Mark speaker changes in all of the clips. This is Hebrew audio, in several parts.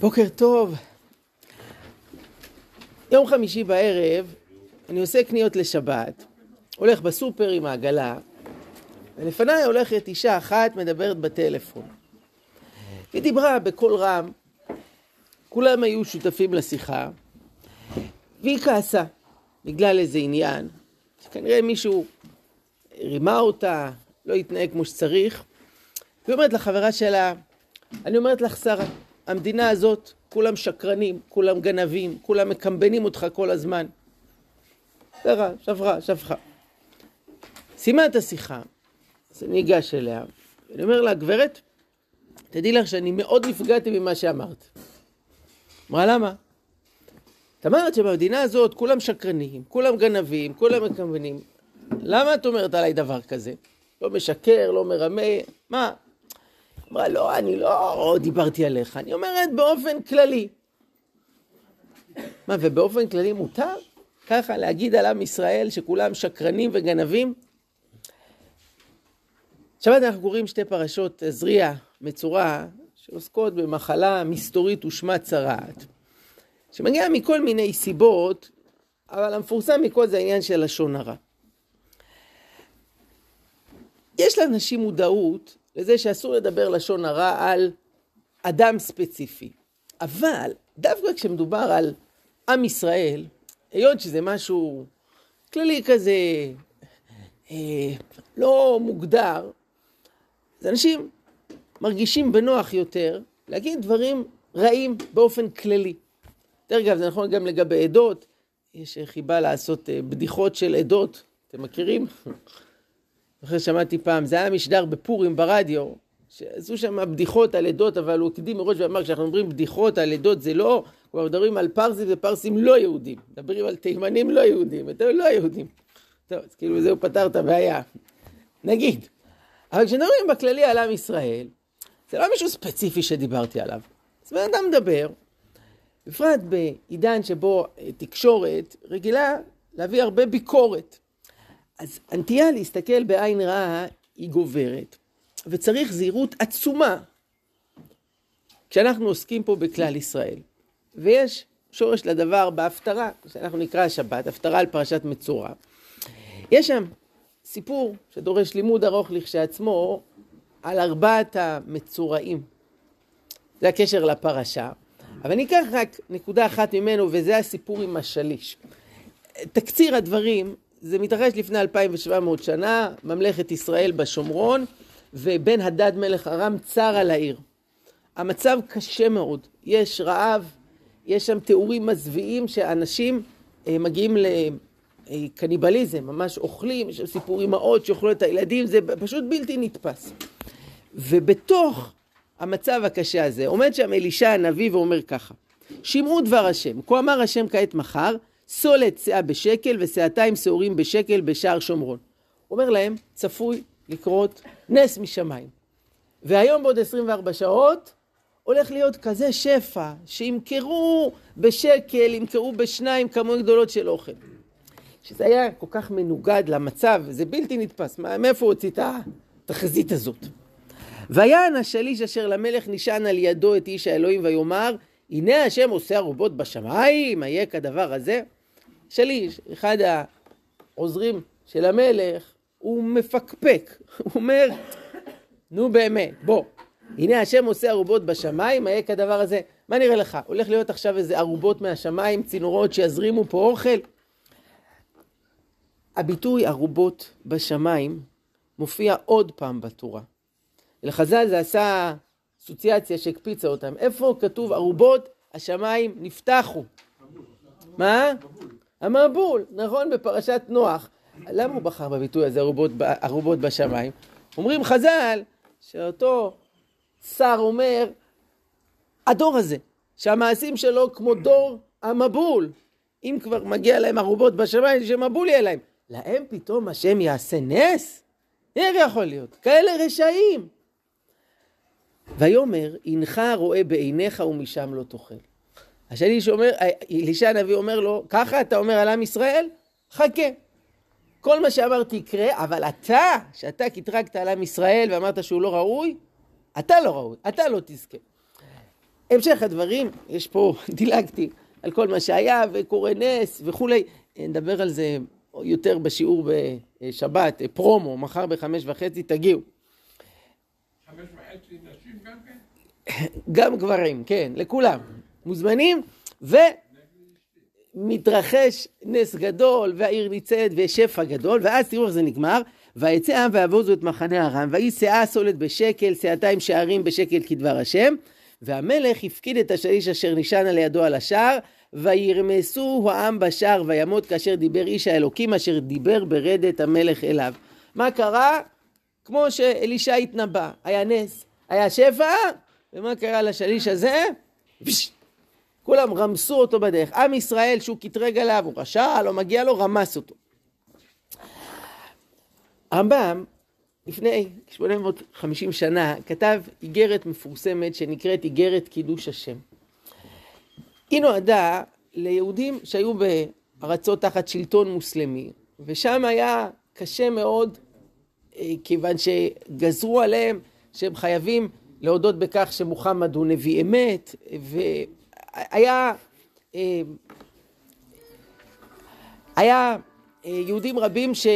Speaker 1: בוקר טוב. יום חמישי בערב אני עושה קניות לשבת, הולך בסופר עם העגלה, ולפניי הולכת אישה אחת מדברת בטלפון. היא דיברה בקול רם, כולם היו שותפים לשיחה, והיא כעסה בגלל איזה עניין, שכנראה מישהו רימה אותה, לא התנהג כמו שצריך, והיא אומרת לחברה שלה, אני אומרת לך שרה, המדינה הזאת, כולם שקרנים, כולם גנבים, כולם מקמבנים אותך כל הזמן. שרה, שברה, שבחה. סיימה את השיחה, אז אני אגש אליה, ואני אומר לה, גברת, תדעי לך שאני מאוד נפגעתי ממה שאמרת. אמרה, למה? את אמרת שבמדינה הזאת כולם שקרנים, כולם גנבים, כולם מקמבנים. למה את אומרת עליי דבר כזה? לא משקר, לא מרמה, מה? אמרה, לא, אני לא דיברתי עליך, אני אומרת באופן כללי. מה, ובאופן כללי מותר ככה להגיד על עם ישראל שכולם שקרנים וגנבים? שבת אנחנו קוראים שתי פרשות עזריה, מצורע, שעוסקות במחלה מסתורית ושמה צרעת, שמגיעה מכל מיני סיבות, אבל המפורסם מכל זה העניין של לשון הרע. יש לאנשים מודעות לזה שאסור לדבר לשון הרע על אדם ספציפי. אבל דווקא כשמדובר על עם ישראל, היות שזה משהו כללי כזה, אה, לא מוגדר, אז אנשים מרגישים בנוח יותר להגיד דברים רעים באופן כללי. דרך אגב, זה נכון גם לגבי עדות, יש חיבה לעשות אה, בדיחות של עדות, אתם מכירים? אחרי שמעתי פעם, זה היה משדר בפורים ברדיו, שעשו שם בדיחות על עדות, אבל הוא הקדים מראש ואמר, כשאנחנו אומרים בדיחות על עדות זה לא, כלומר מדברים על פרסים ופרסים לא יהודים, מדברים על תימנים לא יהודים, אתם לא יהודים. טוב, אז כאילו זהו פתר את הבעיה. נגיד. אבל כשמדברים בכללי על עם ישראל, זה לא מישהו ספציפי שדיברתי עליו. אז בן אדם מדבר, בפרט בעידן שבו תקשורת רגילה להביא הרבה ביקורת. אז הנטייה להסתכל בעין רעה היא גוברת, וצריך זהירות עצומה כשאנחנו עוסקים פה בכלל ישראל. ויש שורש לדבר בהפטרה, שאנחנו נקרא השבת, הפטרה על פרשת מצורע. יש שם סיפור שדורש לימוד ארוך לכשעצמו על ארבעת המצורעים. זה הקשר לפרשה. אבל אני אקח רק נקודה אחת ממנו, וזה הסיפור עם השליש. תקציר הדברים, זה מתרחש לפני 2,700 שנה, ממלכת ישראל בשומרון, ובן הדד מלך ארם צר על העיר. המצב קשה מאוד, יש רעב, יש שם תיאורים מזוויעים שאנשים אה, מגיעים לקניבליזם, ממש אוכלים, יש שם סיפור אמהות שאוכלו את הילדים, זה פשוט בלתי נתפס. ובתוך המצב הקשה הזה עומד שם אלישע הנביא ואומר ככה, שמעו דבר השם, כה אמר השם כעת מחר, סולת שאה בשקל ושאתיים שעורים בשקל בשער שומרון. אומר להם, צפוי לקרות נס משמיים. והיום בעוד 24 שעות הולך להיות כזה שפע, שימכרו בשקל, ימכרו בשניים כמויות גדולות של אוכל. שזה היה כל כך מנוגד למצב, זה בלתי נתפס, מאיפה הוא הוציא את התחזית הזאת? ויען השליש אשר למלך נשען על ידו את איש האלוהים ויאמר, הנה השם עושה ערובות בשמיים, איה כדבר הזה? שליש, אחד העוזרים של המלך, הוא מפקפק, הוא אומר, נו באמת, בוא, הנה השם עושה ערובות בשמיים, איה כדבר הזה? מה נראה לך? הולך להיות עכשיו איזה ערובות מהשמיים, צינורות שיזרימו פה אוכל? הביטוי ערובות בשמיים מופיע עוד פעם בתורה. לחז"ל זה עשה אסוציאציה שהקפיצה אותם. איפה כתוב ערובות השמיים נפתחו? מה? המבול, נכון, בפרשת נוח. למה הוא בחר בביטוי הזה ערובות, ערובות בשמיים? אומרים חז"ל שאותו שר אומר, הדור הזה, שהמעשים שלו כמו דור המבול, אם כבר מגיע להם ערובות בשמיים, שמבול יהיה להם. להם פתאום השם יעשה נס? איך יכול להיות? כאלה רשעים. ויאמר, הנך רואה בעיניך ומשם לא תאכל. השני שאומר, אלישע הנביא אומר לו, ככה אתה אומר על עם ישראל? חכה. כל מה שאמרתי יקרה, אבל אתה, שאתה קטרגת על עם ישראל ואמרת שהוא לא ראוי, אתה לא ראוי, אתה לא תזכה. המשך הדברים, יש פה, דילגתי על כל מה שהיה וקורה נס וכולי, נדבר על זה יותר בשיעור בשבת, פרומו, מחר בחמש וחצי, תגיעו.
Speaker 2: חמש וחצי נשים גם כן?
Speaker 1: גם גברים, כן, לכולם. מוזמנים, ומתרחש נס גדול, והעיר ניצלת ושפע גדול, ואז תראו איך זה נגמר. ויצא העם ויבוזו את מחנה ארם, ויהי שאה סולת בשקל, שאתיים שערים בשקל כדבר השם. והמלך הפקיד את השליש אשר נשען על ידו על השער, וירמסו העם בשער וימות כאשר דיבר איש האלוקים אשר דיבר ברדת המלך אליו. מה קרה? כמו שאלישע התנבא, היה נס, היה שפע, ומה קרה לשליש הזה? פש, כולם רמסו אותו בדרך. עם ישראל שהוא קטרג עליו, הוא רשע, לא מגיע לו, רמס אותו. הרמב"ם לפני 850 שנה כתב איגרת מפורסמת שנקראת איגרת קידוש השם. היא נועדה ליהודים שהיו בארצות תחת שלטון מוסלמי, ושם היה קשה מאוד, אה, כיוון שגזרו עליהם שהם חייבים להודות בכך שמוחמד הוא נביא אמת, והיה אה, היה אה, יהודים רבים ש...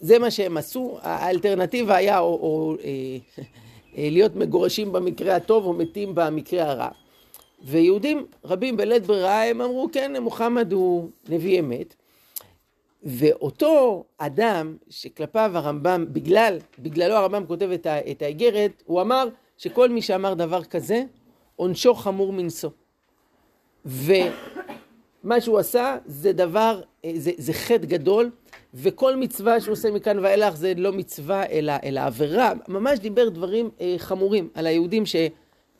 Speaker 1: זה מה שהם עשו, האלטרנטיבה היה או, או אה, אה, להיות מגורשים במקרה הטוב או מתים במקרה הרע. ויהודים רבים בלית ברירה הם אמרו כן מוחמד הוא נביא אמת ואותו אדם שכלפיו הרמב"ם, בגלל, בגללו הרמב"ם כותב את האיגרת, הוא אמר שכל מי שאמר דבר כזה, עונשו חמור מנשוא. ומה שהוא עשה זה דבר, אה, זה, זה חטא גדול, וכל מצווה שהוא עושה מכאן ואילך זה לא מצווה אלא, אלא עבירה. ממש דיבר דברים אה, חמורים על היהודים ש,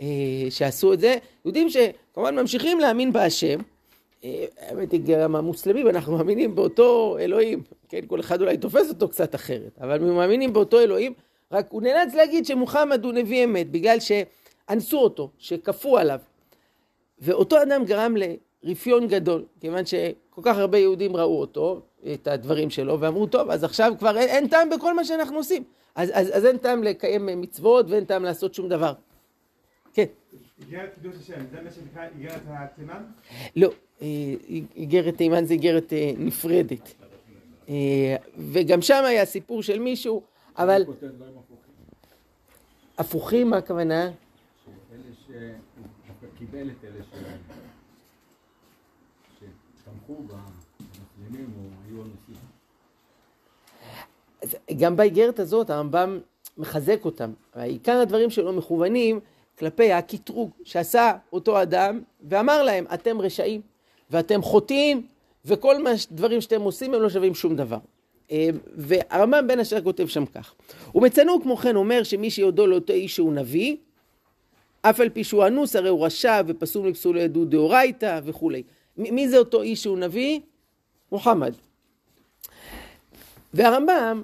Speaker 1: אה, שעשו את זה. יהודים שכמובן ממשיכים להאמין בהשם. אה, האמת היא גם המוסלמים, אנחנו מאמינים באותו אלוהים. כן, כל אחד אולי תופס אותו קצת אחרת, אבל מאמינים באותו אלוהים. רק הוא נאלץ להגיד שמוחמד הוא נביא אמת, בגלל שאנסו אותו, שכפו עליו. ואותו אדם גרם לרפיון גדול, כיוון שכל כך הרבה יהודים ראו אותו, את הדברים שלו, ואמרו, טוב, אז עכשיו כבר אין, אין טעם בכל מה שאנחנו עושים. אז, אז, אז אין טעם לקיים מצוות ואין טעם לעשות שום דבר. כן.
Speaker 3: איגרת קידוש השם, זה מה שנקרא איגרת התימן?
Speaker 1: לא, אה, איגרת תימן זה איגרת אה, נפרדת. אה, וגם שם היה סיפור של מישהו, אבל... הפוכים, מה הכוונה?
Speaker 2: שקיבל את אלה שתמכו בה.
Speaker 1: גם באיגרת הזאת הרמב"ם מחזק אותם. עיקר הדברים שלו מכוונים כלפי הקטרוג שעשה אותו אדם ואמר להם, אתם רשעים ואתם חוטאים וכל הדברים שאתם עושים הם לא שווים שום דבר. אה, והרמב"ם בין השאר כותב שם כך. ומצנו כמו כן אומר שמי שיודו לאותו איש שהוא נביא, אף על פי שהוא אנוס הרי הוא רשע ופסול לפסול עדות דאורייתא וכולי. מי זה אותו איש שהוא נביא? מוחמד. והרמב"ם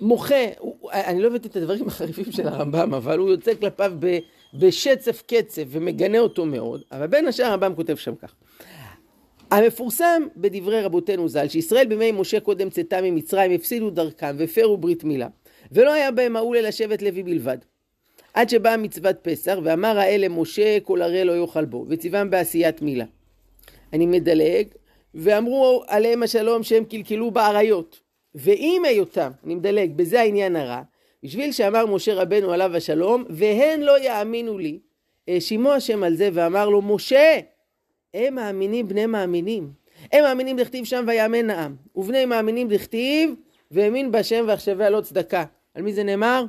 Speaker 1: מוחה, אני לא הבאתי את הדברים החריפים של הרמב"ם, אבל הוא יוצא כלפיו בשצף קצף ומגנה אותו מאוד, אבל בין השאר הרמב"ם כותב שם כך. המפורסם בדברי רבותינו ז"ל, שישראל בימי משה קודם צאתה ממצרים הפסידו דרכם והפרו ברית מילה, ולא היה בהם ההוא אלא שבט לוי בלבד. עד שבאה מצוות פסח, ואמר האל למשה כל הרי לא יאכל בו, וציוום בעשיית מילה. אני מדלג, ואמרו עליהם השלום שהם קלקלו באריות. ועם היותם, אני מדלג, בזה העניין הרע, בשביל שאמר משה רבנו עליו השלום, והן לא יאמינו לי, האשימו השם על זה ואמר לו, משה, הם מאמינים בני מאמינים. הם מאמינים דכתיב שם ויאמן העם, ובני מאמינים דכתיב, והאמין בהשם ועכשווה לא צדקה. על מי זה נאמר?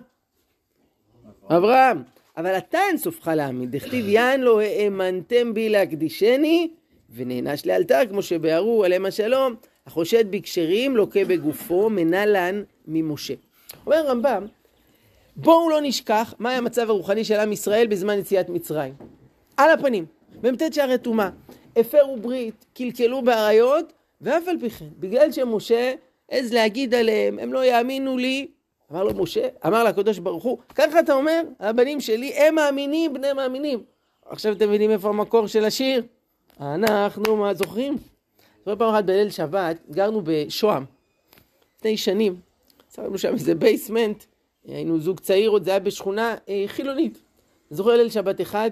Speaker 1: אברהם. אבל אתה אין סופך להאמין, דכתיב יען לו האמנתם בי להקדישני, ונענש לאלתר כמו שביארו עליהם השלום, החושד בקשרים לוקה בגופו מנלן ממשה. אומר הרמב"ם, בואו לא נשכח מה היה המצב הרוחני של עם ישראל בזמן יציאת מצרים. על הפנים, במ"ט שערי טומאה, הפרו ברית, קלקלו באריות, ואף על פי כן, בגלל שמשה העז להגיד עליהם, הם לא יאמינו לי, אמר לו משה, אמר לקדוש ברוך הוא, ככה אתה אומר, הבנים שלי הם מאמינים, בני מאמינים. עכשיו אתם מבינים איפה המקור של השיר? אנחנו, מה זוכרים? זוכר פעם אחת בליל שבת, גרנו בשוהם, לפני שנים, שמנו שם איזה basement, היינו זוג צעיר עוד, זה היה בשכונה אה, חילונית. זוכר ליל שבת אחד,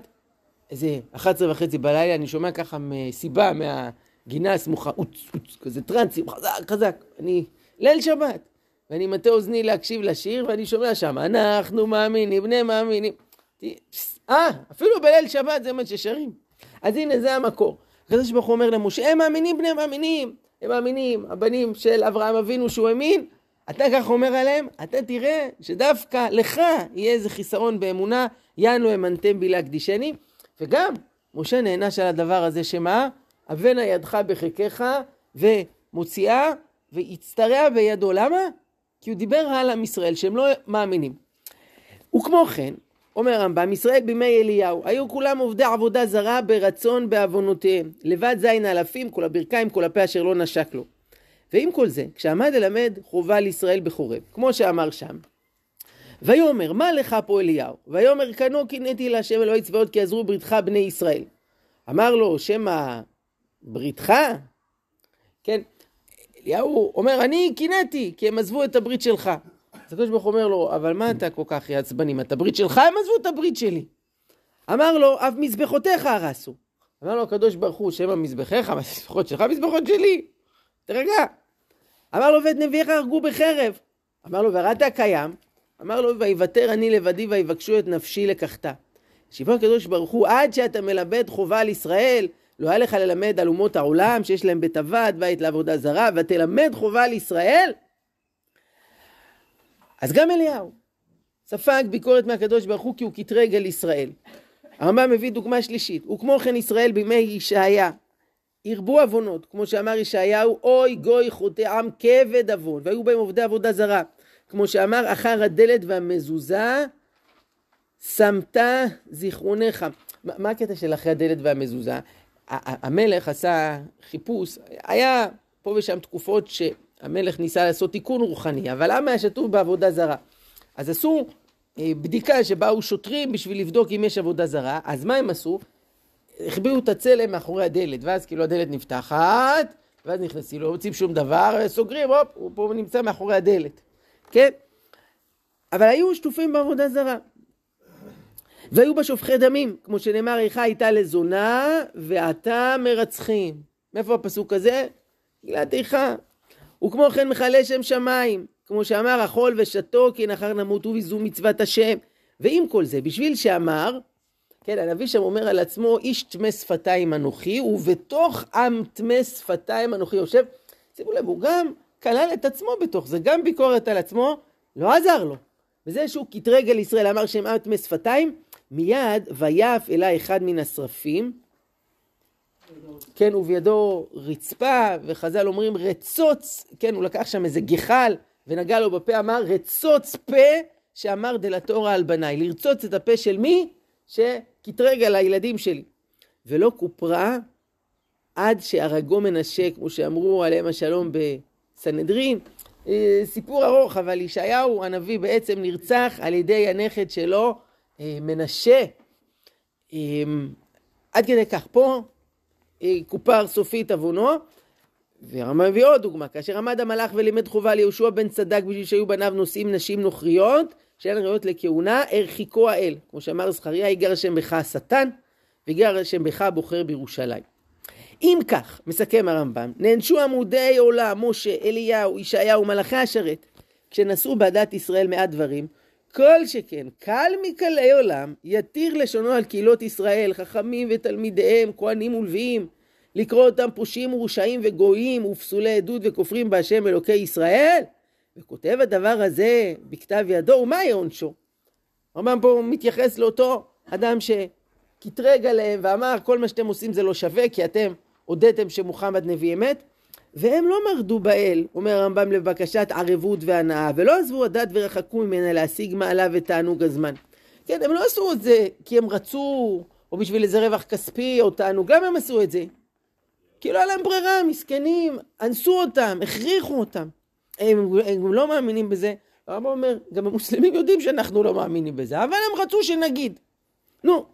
Speaker 1: איזה 11 וחצי בלילה, אני שומע ככה מסיבה מהגינה הסמוכה, אוץ, אוץ, כזה טרנסים, חזק, חזק. אני, ליל שבת. ואני מטה אוזני להקשיב לשיר, ואני שומע שם, אנחנו מאמינים, בני מאמינים. אה, אפילו בליל שבת זה מה ששרים. אז הנה, זה המקור. הקדוש ברוך הוא אומר למשה, הם מאמינים בני מאמינים. הם מאמינים, הבנים של אברהם אבינו שהוא האמין, אתה כך אומר עליהם, אתה תראה שדווקא לך יהיה איזה חיסרון באמונה, יענו אמנתם בי להקדישני. וגם, משה נענש על הדבר הזה, שמה? אבנה ידך בחיקך, ומוציאה, והצטרע בידו. למה? כי הוא דיבר על עם ישראל, שהם לא מאמינים. וכמו כן, אומר הרמב"ם, ישראל בימי אליהו, היו כולם עובדי עבודה זרה ברצון בעוונותיהם. לבד זין אלפים, כל הברכיים, כל הפה אשר לא נשק לו. ועם כל זה, כשעמד ללמד חובה לישראל בחורב, כמו שאמר שם, ויאמר, מה לך פה אליהו? ויאמר, קנו קינאתי להשם אלוהי צבאות כי עזרו בריתך בני ישראל. אמר לו, שמא בריתך? כן, אליהו אומר, אני קינאתי, כי הם עזבו את הברית שלך. אז הקדוש ברוך הוא אומר לו, אבל מה אתה כל כך עצבני? את הברית שלך הם עזבו את הברית שלי. אמר לו, אף מזבחותיך הרסו. אמר לו הקדוש ברוך הוא, שם המזבחיך, המזבחות שלך, מזבחות שלי. תרגע. אמר לו, ואת נביאיך הרגו בחרב. אמר לו, והרעת קיים. אמר לו, ויוותר אני לבדי ויבקשו את נפשי לקחתה. שיבוא הקדוש ברוך הוא, עד שאתה מלמד חובה על ישראל, לא היה לך ללמד על אומות העולם שיש להם בית אבד, בית לעבודה זרה, ותלמד חובה על ישראל? אז גם אליהו ספג ביקורת מהקדוש ברוך הוא כי הוא קטרג על ישראל. הרמב"ם מביא דוגמה שלישית, וכמו כן ישראל בימי ישעיה הרבו עוונות, כמו שאמר ישעיהו, אוי גוי חוטא עם כבד עוון, והיו בהם עובדי עבודה זרה, כמו שאמר, אחר הדלת והמזוזה שמת זיכרונך. מה הקטע של אחרי הדלת והמזוזה? המלך עשה חיפוש, היה פה ושם תקופות שהמלך ניסה לעשות תיקון רוחני, אבל למה היה שטוף בעבודה זרה? אז עשו אה, בדיקה שבאו שוטרים בשביל לבדוק אם יש עבודה זרה, אז מה הם עשו? החביאו את הצלם מאחורי הדלת, ואז כאילו הדלת נפתחת, ואז נכנסים, לא מוצאים שום דבר, סוגרים, הופ, הוא פה נמצא מאחורי הדלת, כן? אבל היו שטופים בעבודה זרה. והיו בה שופכי דמים, כמו שנאמר, איכה הייתה לזונה ועתה מרצחים. מאיפה הפסוק הזה? גילת איכה. וכמו כן מכלה שם שמיים, כמו שאמר, אכול ושתו כי נחר נמות וזו מצוות השם. ועם כל זה, בשביל שאמר, כן, הנביא שם אומר על עצמו, איש טמא שפתיים אנוכי, ובתוך עם טמא שפתיים אנוכי יושב. שימו לב, הוא גם כלל את עצמו בתוך זה, גם ביקורת על עצמו, לא עזר לו. וזה שהוא קטרג על ישראל, אמר שהם עם טמא שפתיים, מיד ויף אליי אחד מן השרפים, כן, ובידו רצפה, וחז"ל אומרים רצוץ, כן, הוא לקח שם איזה גחל ונגע לו בפה, אמר רצוץ פה שאמר דלתורה על בניי, לרצוץ את הפה של מי? שקטרג על הילדים שלי. ולא כופרה עד שהרגו מנשה, כמו שאמרו עליהם השלום בסנהדרין. אה, סיפור ארוך, אבל ישעיהו הנביא בעצם נרצח על ידי הנכד שלו, מנשה. אה, עד כדי כך, פה כופר סופית עוונו, והרמב"ם מביא עוד דוגמה, כאשר עמד המלאך ולימד חובה ליהושע בן צדק בשביל שהיו בניו נושאים נשים נוכריות, שאין ראויות לכהונה, הרחיקו האל. כמו שאמר זכריה, יגר השם בך השטן, ויגר השם בך הבוחר בירושלים. אם כך, מסכם הרמב"ם, נענשו עמודי עולם, משה, אליהו, ישעיהו, מלאכי השרת, כשנשאו בעדת ישראל מעט דברים, כל שכן, קל מקלי עולם, יתיר לשונו על קהילות ישראל, חכמים ותלמידיהם, כהנים ולוויים, לקרוא אותם פושעים ורשעים וגויים ופסולי עדות וכופרים בהשם אלוקי ישראל? וכותב הדבר הזה בכתב ידו, ומהי עונשו? הרמב"ם פה מתייחס לאותו אדם שקטרג עליהם ואמר כל מה שאתם עושים זה לא שווה כי אתם הודיתם שמוחמד נביא אמת והם לא מרדו באל, אומר הרמב"ם לבקשת ערבות והנאה ולא עזבו הדת ורחקו ממנה להשיג מעלה ותענוג הזמן. כן, הם לא עשו את זה כי הם רצו או בשביל איזה רווח כספי או תענוג, למה הם עשו את זה? כי לא היה להם ברירה, מסכנים, אנסו אותם, הכריחו אותם. הם, הם לא מאמינים בזה. הרב אומר, גם המוסלמים יודעים שאנחנו לא מאמינים בזה, אבל הם רצו שנגיד. נו,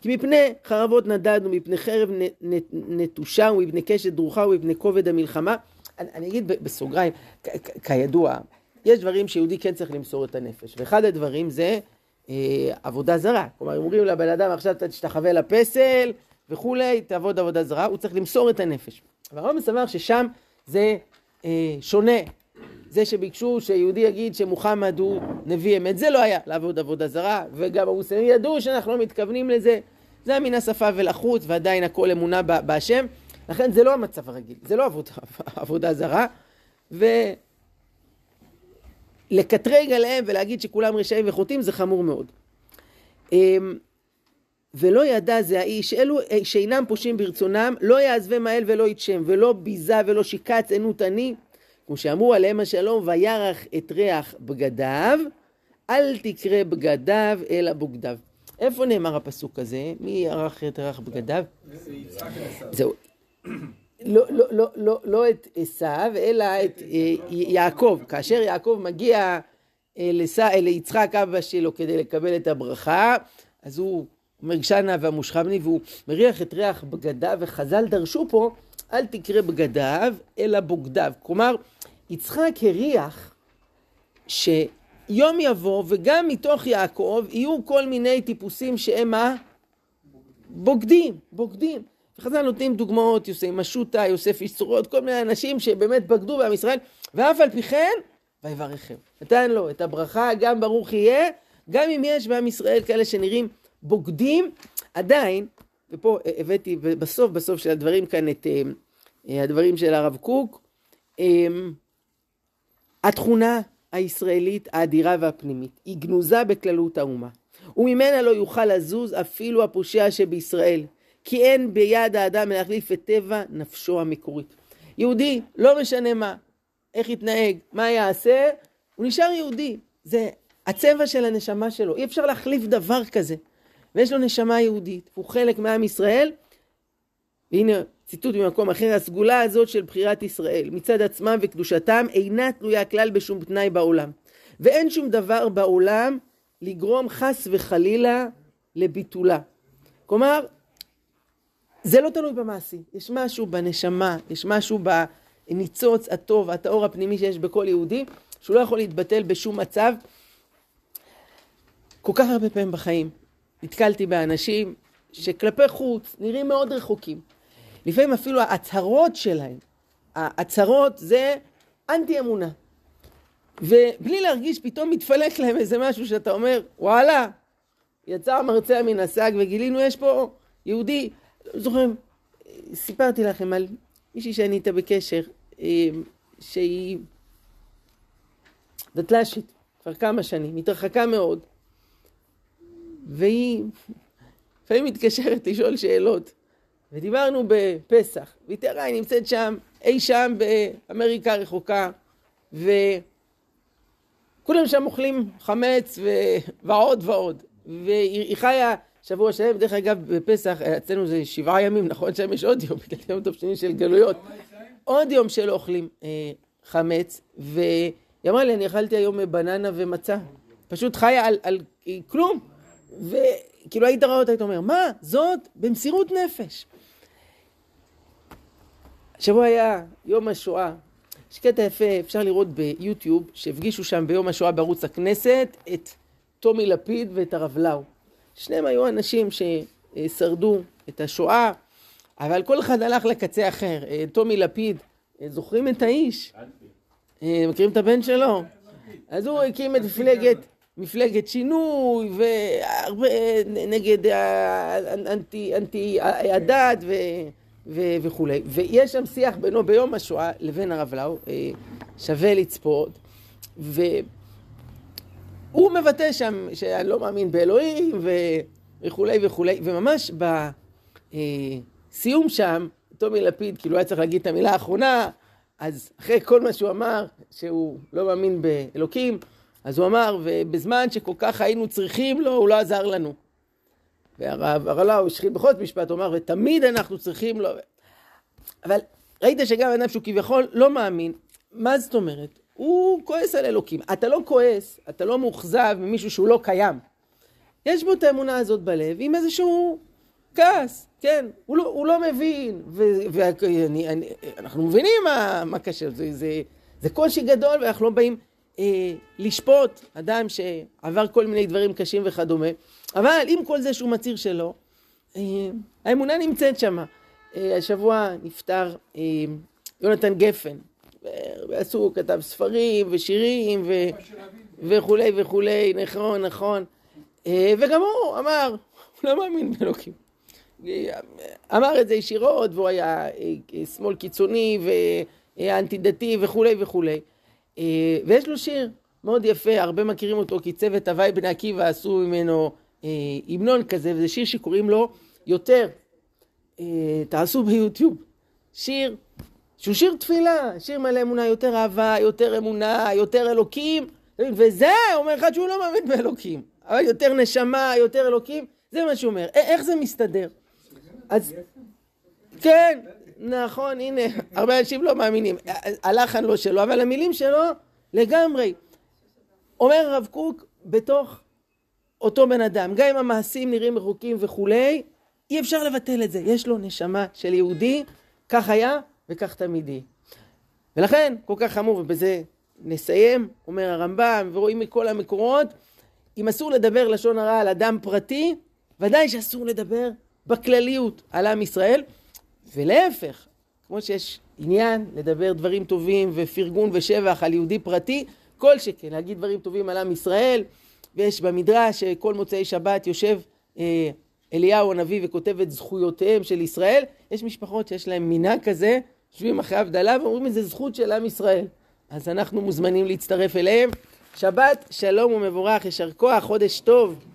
Speaker 1: כי מפני חרבות נדדנו, מפני חרב נטושה ומפני קשת דרוכה ומפני כובד המלחמה. אני, אני אגיד בסוגריים, כידוע, יש דברים שיהודי כן צריך למסור את הנפש, ואחד הדברים זה אה, עבודה זרה. כלומר, אומרים לבן אדם, עכשיו אתה תשתחווה לפסל וכולי, תעבוד עבודה זרה, הוא צריך למסור את הנפש. אבל הרב מסבר ששם זה אה, שונה. זה שביקשו שיהודי יגיד שמוחמד הוא נביא אמת, זה לא היה לעבוד עבודה זרה, וגם המוסלמים ידעו שאנחנו לא מתכוונים לזה. זה היה מן השפה ולחוץ, ועדיין הכל אמונה בהשם. לכן זה לא המצב הרגיל, זה לא עבודה, עבודה זרה. ולקטרג עליהם ולהגיד שכולם רשעים וחוטאים זה חמור מאוד. אמ, ולא ידע זה האיש, אלו שאינם פושעים ברצונם, לא יעזבם האל ולא יתשם, ולא ביזה ולא שיקץ ענות אני, כמו שאמרו עליהם השלום, וירח את ריח בגדיו, אל תקרא בגדיו אלא בוגדיו. איפה נאמר הפסוק הזה? מי ערך את ריח בגדיו? זהו. לא, לא, לא, לא, לא את עשיו, אלא את אה, יעקב. כאשר יעקב מגיע אה, ליצחק אבא שלו כדי לקבל את הברכה, אז הוא אומר גשנה והמושכבני, והוא מריח את ריח בגדיו, וחז"ל דרשו פה, אל תקרא בגדיו, אלא בוגדיו. כלומר, יצחק הריח שיום יבוא, וגם מתוך יעקב יהיו כל מיני טיפוסים שהם מה? בוגדים, בוגדים. וחז"ל נותנים דוגמאות, יוסי משוטה, יוסף איש צורות, כל מיני אנשים שבאמת בגדו בעם ישראל, ואף על פי כן, ויברכם. נתן לו את הברכה, גם ברוך יהיה, גם אם יש בעם ישראל כאלה שנראים בוגדים, עדיין, ופה הבאתי בסוף בסוף של הדברים כאן את אה, הדברים של הרב קוק, אה, התכונה הישראלית האדירה והפנימית היא גנוזה בכללות האומה, וממנה לא יוכל לזוז אפילו הפושע שבישראל, כי אין ביד האדם להחליף את טבע נפשו המקורית. יהודי, לא משנה מה, איך יתנהג, מה יעשה, הוא נשאר יהודי. זה הצבע של הנשמה שלו, אי אפשר להחליף דבר כזה. ויש לו נשמה יהודית, הוא חלק מעם ישראל. והנה ציטוט ממקום אחר, הסגולה הזאת של בחירת ישראל מצד עצמם וקדושתם אינה תלויה כלל בשום תנאי בעולם. ואין שום דבר בעולם לגרום חס וחלילה לביטולה. כלומר, זה לא תלוי במעשי, יש משהו בנשמה, יש משהו בניצוץ הטוב, הטהור הפנימי שיש בכל יהודי, שהוא לא יכול להתבטל בשום מצב. כל כך הרבה פעמים בחיים נתקלתי באנשים שכלפי חוץ נראים מאוד רחוקים. לפעמים אפילו ההצהרות שלהם, ההצהרות זה אנטי אמונה. ובלי להרגיש פתאום מתפלק להם איזה משהו שאתה אומר, וואלה, יצא המרצע מן השק וגילינו יש פה יהודי. זוכרים, סיפרתי לכם על מישהי שאני איתה בקשר, אה, שהיא דתל"שית, כבר כמה שנים, התרחקה מאוד, והיא לפעמים מתקשרת לשאול שאלות. ודיברנו בפסח, והיא תראה, היא נמצאת שם, אי שם באמריקה הרחוקה, וכולם שם אוכלים חמץ ו... ועוד ועוד. והיא חיה שבוע שלם, דרך אגב, בפסח, אצלנו זה שבעה ימים, נכון? שם יש עוד יום, בגלל יום טוב שני של גלויות. עוד יום שלא אוכלים אה, חמץ, והיא אמרה לי, אני אכלתי היום בננה ומצה. פשוט חיה על, על כלום. וכאילו היית רואה אותה, היית אומר, מה? זאת במסירות נפש. השבוע היה יום השואה. יש קטע יפה, אפשר לראות ביוטיוב, שהפגישו שם ביום השואה בערוץ הכנסת את טומי לפיד ואת הרב לאו. שניהם היו אנשים ששרדו את השואה, אבל כל אחד הלך לקצה אחר. אה, טומי לפיד, אה, זוכרים את האיש? אה, מכירים את הבן שלו? אז הוא הקים את מפלגת, מפלגת שינוי, והרבה נגד אנטי, אנטי הדת וכולי. ויש שם שיח בינו ביום השואה לבין הרב לאו, שווה לצפות. הוא מבטא שם שאני לא מאמין באלוהים וכולי וכולי, וממש בסיום שם, טומי לפיד כאילו היה צריך להגיד את המילה האחרונה, אז אחרי כל מה שהוא אמר, שהוא לא מאמין באלוקים, אז הוא אמר, ובזמן שכל כך היינו צריכים לו, הוא לא עזר לנו. והרב הרלאו השחיל בכל זאת משפט, הוא אמר, ותמיד אנחנו צריכים לו. אבל ראית שגם אדם שהוא כביכול לא מאמין, מה זאת אומרת? הוא כועס על אלוקים. אתה לא כועס, אתה לא מאוכזב ממישהו שהוא לא קיים. יש בו את האמונה הזאת בלב עם איזשהו כעס, כן? הוא לא, הוא לא מבין, ואנחנו מבינים מה, מה קשה, זה, זה, זה קושי גדול ואנחנו לא באים אה, לשפוט אדם שעבר כל מיני דברים קשים וכדומה, אבל עם כל זה שהוא מצהיר שלא, אה, האמונה נמצאת שם. אה, השבוע נפטר אה, יונתן גפן, ועשו, כתב ספרים ושירים ו... וכולי וכולי, נכון, נכון. אה, וגם הוא אמר, הוא לא מאמין באלוקים. אמר את זה ישירות, והוא היה אה, שמאל קיצוני ואנטי דתי וכולי וכולי. אה, ויש לו שיר מאוד יפה, הרבה מכירים אותו, כי צוות הוואי בני עקיבא עשו ממנו המנון כזה, וזה שיר שקוראים לו יותר. תעשו ביוטיוב. שיר שהוא שיר תפילה, שיר מלא אמונה, יותר אהבה, יותר אמונה, יותר אלוקים, וזה אומר אחד שהוא לא מאמין באלוקים, אבל יותר נשמה, יותר אלוקים, זה מה שהוא אומר. איך זה מסתדר? אז כן, נכון, הנה, הרבה אנשים לא מאמינים, הלחן לא שלו, אבל המילים שלו לגמרי. אומר הרב קוק בתוך אותו בן אדם, גם אם המעשים נראים רחוקים וכולי, אי אפשר לבטל את זה, יש לו נשמה של יהודי, כך היה וכך תמיד יהיה. ולכן כל כך חמור, ובזה נסיים, אומר הרמב"ם, ורואים מכל המקורות, אם אסור לדבר לשון הרע על אדם פרטי, ודאי שאסור לדבר בכלליות על עם ישראל, ולהפך, כמו שיש עניין לדבר דברים טובים ופרגון ושבח על יהודי פרטי, כל שכן להגיד דברים טובים על עם ישראל, ויש במדרש שכל מוצאי שבת יושב אה, אליהו הנביא וכותב את זכויותיהם של ישראל, יש משפחות שיש להם מנהג כזה, יושבים אחרי הבדלה ואומרים איזה זכות של עם ישראל. אז אנחנו מוזמנים להצטרף אליהם. שבת שלום ומבורך, יישר כוח, חודש טוב.